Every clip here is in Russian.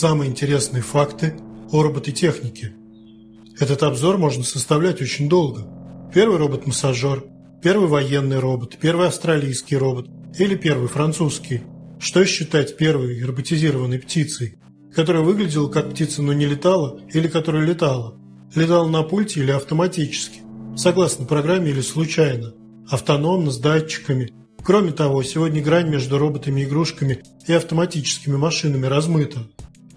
самые интересные факты о робототехнике. Этот обзор можно составлять очень долго. Первый робот-массажер, первый военный робот, первый австралийский робот или первый французский. Что считать первой роботизированной птицей, которая выглядела как птица, но не летала, или которая летала? Летала на пульте или автоматически, согласно программе или случайно, автономно, с датчиками. Кроме того, сегодня грань между роботами-игрушками и автоматическими машинами размыта.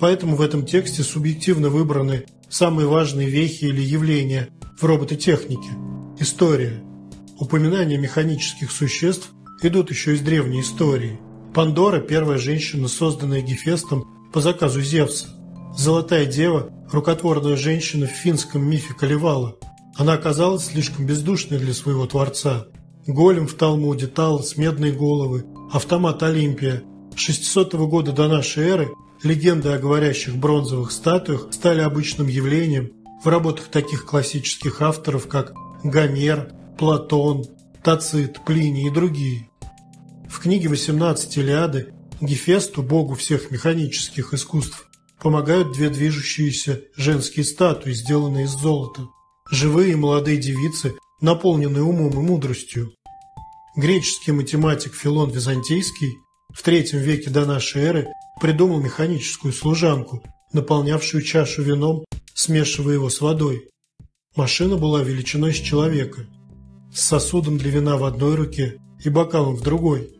Поэтому в этом тексте субъективно выбраны самые важные вехи или явления в робототехнике. История. Упоминания механических существ идут еще из древней истории. Пандора – первая женщина, созданная Гефестом по заказу Зевса. Золотая дева – рукотворная женщина в финском мифе Калевала. Она оказалась слишком бездушной для своего творца. Голем в Талмуде, Талос, Медные головы, автомат Олимпия. 600 года до нашей эры легенды о говорящих бронзовых статуях стали обычным явлением в работах таких классических авторов, как Гомер, Платон, Тацит, Плиний и другие. В книге 18 Илиады Гефесту, богу всех механических искусств, помогают две движущиеся женские статуи, сделанные из золота. Живые молодые девицы, наполненные умом и мудростью. Греческий математик Филон Византийский в III веке до нашей эры придумал механическую служанку, наполнявшую чашу вином, смешивая его с водой. Машина была величиной с человека, с сосудом для вина в одной руке и бокалом в другой.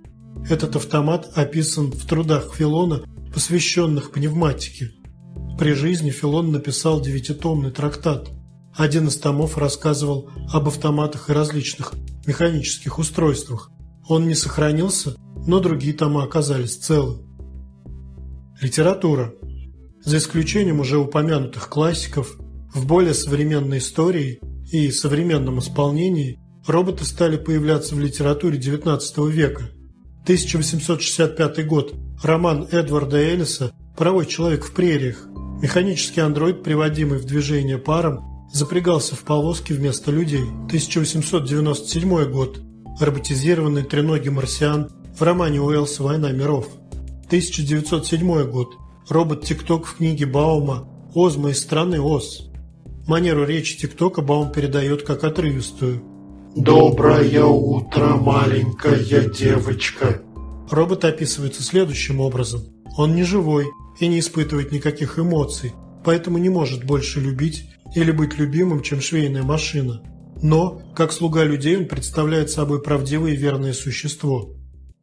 Этот автомат описан в трудах Филона, посвященных пневматике. При жизни Филон написал девятитомный трактат. Один из томов рассказывал об автоматах и различных механических устройствах. Он не сохранился, но другие тома оказались целы. Литература. За исключением уже упомянутых классиков, в более современной истории и современном исполнении роботы стали появляться в литературе XIX века – 1865 год. Роман Эдварда Эллиса «Паровой человек в прериях». Механический андроид, приводимый в движение паром, запрягался в повозки вместо людей. 1897 год. Роботизированный треногий марсиан в романе Уэллса «Война миров». 1907 год. Робот ТикТок в книге Баума «Озма из страны Оз». Манеру речи ТикТока Баум передает как отрывистую – «Доброе утро, маленькая девочка!» Робот описывается следующим образом. Он не живой и не испытывает никаких эмоций, поэтому не может больше любить или быть любимым, чем швейная машина. Но, как слуга людей, он представляет собой правдивое и верное существо.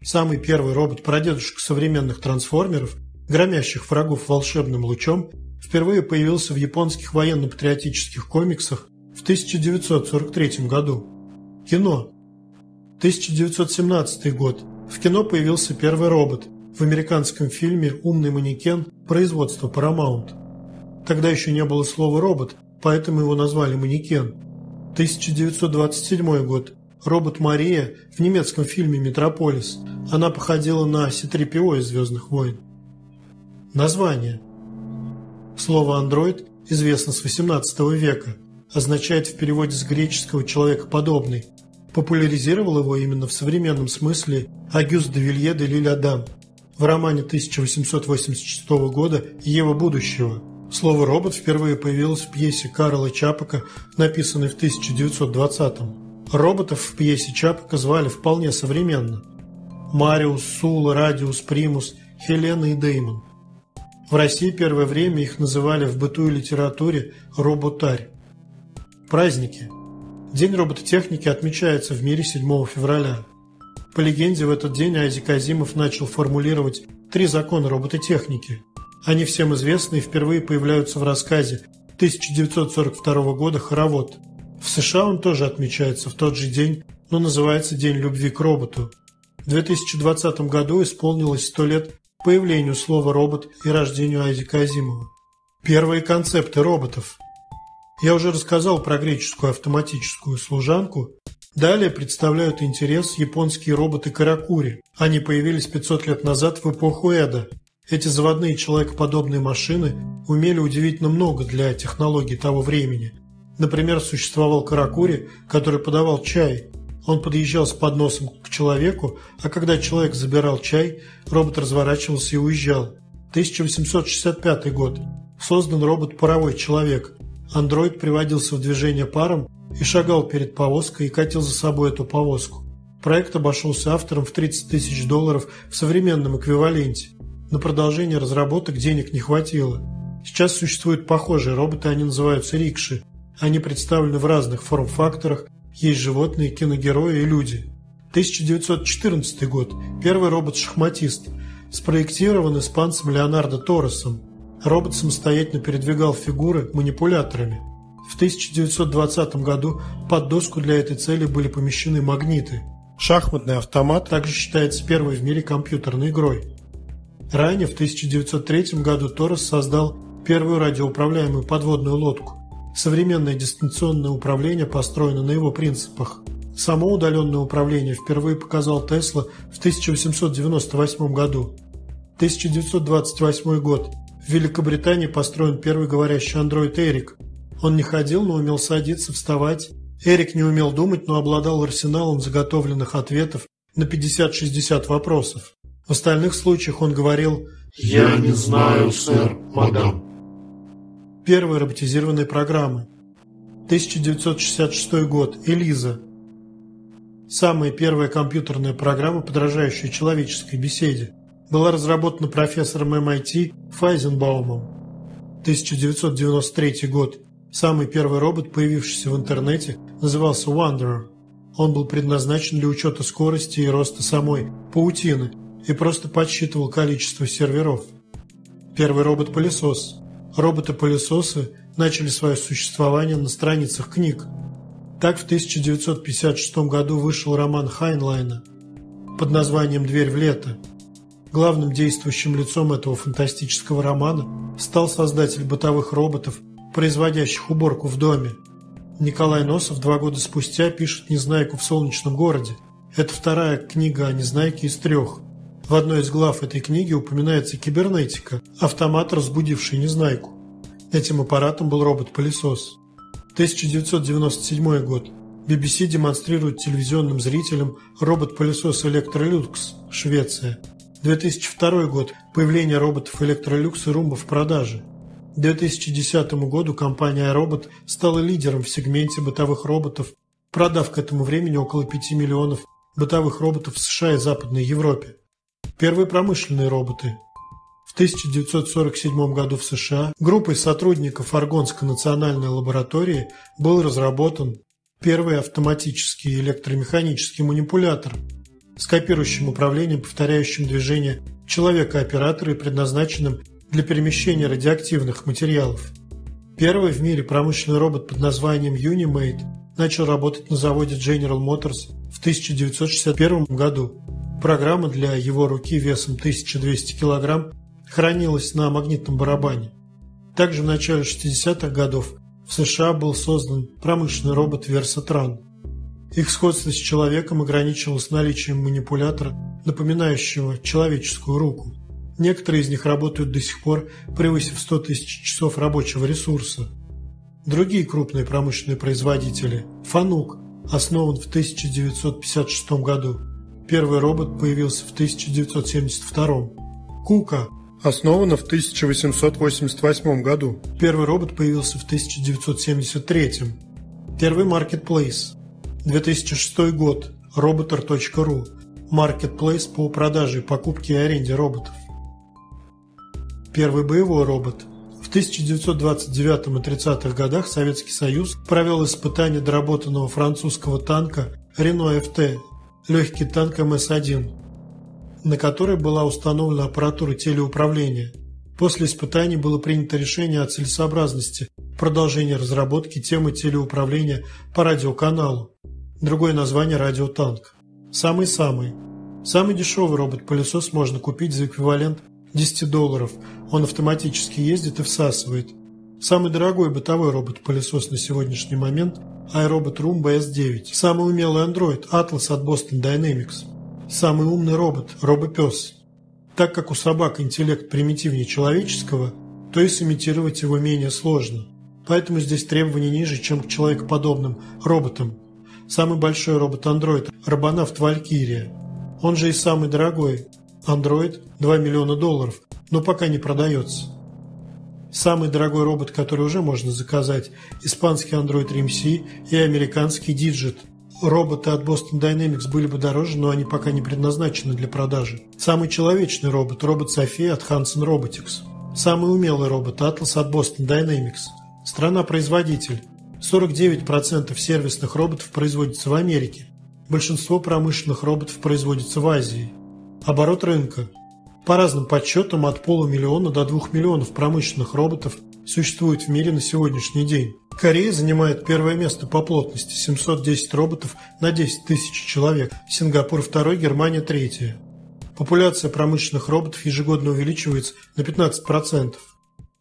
Самый первый робот-прадедушка современных трансформеров, громящих врагов волшебным лучом, впервые появился в японских военно-патриотических комиксах в 1943 году. Кино. 1917 год. В кино появился первый робот. В американском фильме «Умный манекен» производства Paramount. Тогда еще не было слова «робот», поэтому его назвали «манекен». 1927 год. Робот Мария в немецком фильме «Метрополис». Она походила на C-3PO из «Звездных войн». Название. Слово «андроид» известно с XVIII века. Означает в переводе с греческого «человекоподобный», Популяризировал его именно в современном смысле Агюст де Вилье де Лиль-Адам в романе 1886 года «Ева будущего». Слово «робот» впервые появилось в пьесе Карла Чапака, написанной в 1920-м. Роботов в пьесе Чапака звали вполне современно. Мариус, Сула, Радиус, Примус, Хелена и Деймон. В России первое время их называли в быту и литературе «роботарь». Праздники – День робототехники отмечается в мире 7 февраля. По легенде, в этот день Айзек Азимов начал формулировать три закона робототехники. Они всем известны и впервые появляются в рассказе 1942 года «Хоровод». В США он тоже отмечается в тот же день, но называется День любви к роботу. В 2020 году исполнилось 100 лет появлению слова «робот» и рождению Айзека Азимова. Первые концепты роботов – я уже рассказал про греческую автоматическую служанку. Далее представляют интерес японские роботы Каракури. Они появились 500 лет назад в эпоху Эда. Эти заводные человекоподобные машины умели удивительно много для технологий того времени. Например, существовал Каракури, который подавал чай. Он подъезжал с подносом к человеку, а когда человек забирал чай, робот разворачивался и уезжал. 1865 год. Создан робот-паровой человек. Андроид приводился в движение паром и шагал перед повозкой и катил за собой эту повозку. Проект обошелся авторам в 30 тысяч долларов в современном эквиваленте. На продолжение разработок денег не хватило. Сейчас существуют похожие роботы, они называются рикши. Они представлены в разных форм-факторах, есть животные, киногерои и люди. 1914 год. Первый робот-шахматист. Спроектирован испанцем Леонардо Торресом. Робот самостоятельно передвигал фигуры манипуляторами. В 1920 году под доску для этой цели были помещены магниты. Шахматный автомат также считается первой в мире компьютерной игрой. Ранее, в 1903 году, Торрес создал первую радиоуправляемую подводную лодку. Современное дистанционное управление построено на его принципах. Само удаленное управление впервые показал Тесла в 1898 году. 1928 год. В Великобритании построен первый говорящий андроид Эрик. Он не ходил, но умел садиться, вставать Эрик не умел думать, но обладал арсеналом заготовленных ответов на 50-60 вопросов. В остальных случаях он говорил «Я не знаю, сэр, мадам». Первые роботизированные программы. 1966 год. Элиза. Самая первая компьютерная программа, подражающая человеческой беседе, была разработана профессором MIT Файзенбаумом. 1993 год. Самый первый робот, появившийся в интернете, назывался Wanderer. Он был предназначен для учета скорости и роста самой паутины и просто подсчитывал количество серверов. Первый робот-пылесос. Роботы-пылесосы начали свое существование на страницах книг. Так в 1956 году вышел роман Хайнлайна под названием «Дверь в лето». Главным действующим лицом этого фантастического романа стал создатель бытовых роботов производящих уборку в доме. Николай Носов два года спустя пишет «Незнайку в солнечном городе». Это вторая книга о Незнайке из трех. В одной из глав этой книги упоминается кибернетика, автомат, разбудивший Незнайку. Этим аппаратом был робот-пылесос. 1997 год. BBC демонстрирует телевизионным зрителям робот-пылесос Electrolux, Швеция. 2002 год. Появление роботов Electrolux и Roomba в продаже. К 2010 году компания iRobot стала лидером в сегменте бытовых роботов, продав к этому времени около 5 миллионов бытовых роботов в США и Западной Европе. Первые промышленные роботы. В 1947 году в США группой сотрудников Аргонской национальной лаборатории был разработан первый автоматический электромеханический манипулятор с копирующим управлением, повторяющим движение человека-оператора и предназначенным для перемещения радиоактивных материалов. Первый в мире промышленный робот под названием Unimate начал работать на заводе General Motors в 1961 году. Программа для его руки весом 1200 кг хранилась на магнитном барабане. Также в начале 60-х годов в США был создан промышленный робот Versatran. Их сходство с человеком ограничивалось наличием манипулятора, напоминающего человеческую руку. Некоторые из них работают до сих пор, превысив 100 тысяч часов рабочего ресурса. Другие крупные промышленные производители – Фанук, основан в 1956 году. Первый робот появился в 1972. Кука, основана в 1888 году. Первый робот появился в 1973. Первый маркетплейс. 2006 год. Roboter.ru. Маркетплейс по продаже, покупке и аренде роботов. Первый боевой робот. В 1929 и 30-х годах Советский Союз провел испытание доработанного французского танка Renault FT, легкий танк МС-1, на который была установлена аппаратура телеуправления. После испытаний было принято решение о целесообразности продолжения разработки темы телеуправления по радиоканалу. Другое название – радиотанк. Самый-самый. Самый дешевый робот-пылесос можно купить за эквивалент 10 долларов. Он автоматически ездит и всасывает. Самый дорогой бытовой робот-пылесос на сегодняшний момент – iRobot Roomba S9. Самый умелый андроид – Atlas от Boston Dynamics. Самый умный робот – робопес. Так как у собак интеллект примитивнее человеческого, то и сымитировать его менее сложно. Поэтому здесь требования ниже, чем к человекоподобным роботам. Самый большой робот-андроид – Робонавт Валькирия. Он же и самый дорогой Android – 2 миллиона долларов, но пока не продается. Самый дорогой робот, который уже можно заказать – испанский Android RMC и американский Digit. Роботы от Boston Dynamics были бы дороже, но они пока не предназначены для продажи. Самый человечный робот – робот София от Hansen Robotics. Самый умелый робот – Atlas от Boston Dynamics. Страна-производитель. 49% сервисных роботов производится в Америке. Большинство промышленных роботов производится в Азии. Оборот рынка по разным подсчетам, от полумиллиона до двух миллионов промышленных роботов существует в мире на сегодняшний день. Корея занимает первое место по плотности – 710 роботов на 10 тысяч человек, Сингапур – второй, Германия – третья. Популяция промышленных роботов ежегодно увеличивается на 15%.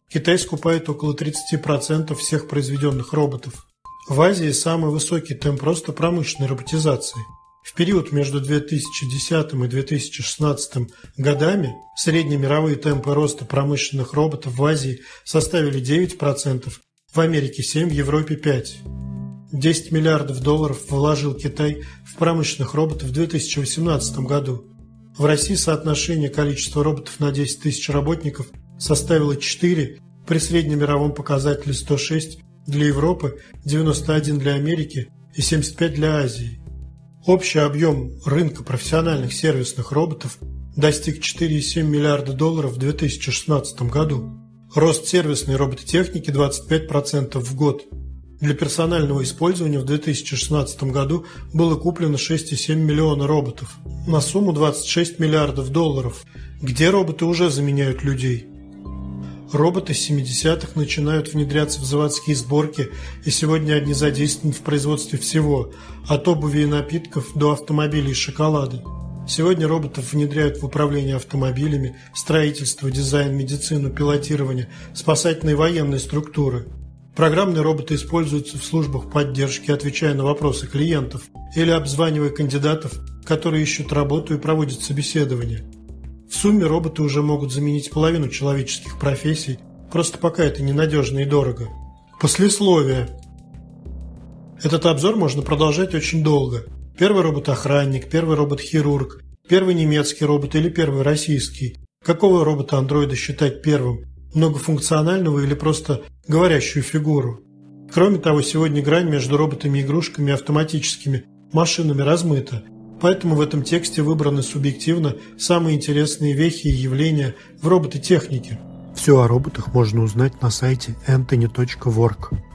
Китай скупает около 30% всех произведенных роботов. В Азии самый высокий темп роста промышленной роботизации – в период между 2010 и 2016 годами среднемировые темпы роста промышленных роботов в Азии составили 9%, в Америке 7%, в Европе 5%. 10 миллиардов долларов вложил Китай в промышленных роботов в 2018 году. В России соотношение количества роботов на 10 тысяч работников составило 4, при среднемировом показателе 106 для Европы, 91 для Америки и 75 для Азии. Общий объем рынка профессиональных сервисных роботов достиг 4,7 миллиарда долларов в 2016 году. Рост сервисной робототехники 25% в год. Для персонального использования в 2016 году было куплено 6,7 миллиона роботов на сумму 26 миллиардов долларов, где роботы уже заменяют людей. Роботы с 70-х начинают внедряться в заводские сборки и сегодня одни задействованы в производстве всего, от обуви и напитков до автомобилей и шоколада. Сегодня роботов внедряют в управление автомобилями, строительство, дизайн, медицину, пилотирование, спасательные военные структуры. Программные роботы используются в службах поддержки, отвечая на вопросы клиентов или обзванивая кандидатов, которые ищут работу и проводят собеседование. В сумме роботы уже могут заменить половину человеческих профессий, просто пока это ненадежно и дорого. Послесловие. Этот обзор можно продолжать очень долго. Первый робот-охранник, первый робот-хирург, первый немецкий робот или первый российский. Какого робота-андроида считать первым? Многофункционального или просто говорящую фигуру? Кроме того, сегодня грань между роботами-игрушками и автоматическими машинами размыта – Поэтому в этом тексте выбраны субъективно самые интересные вехи и явления в робототехнике. Все о роботах можно узнать на сайте anthony.work.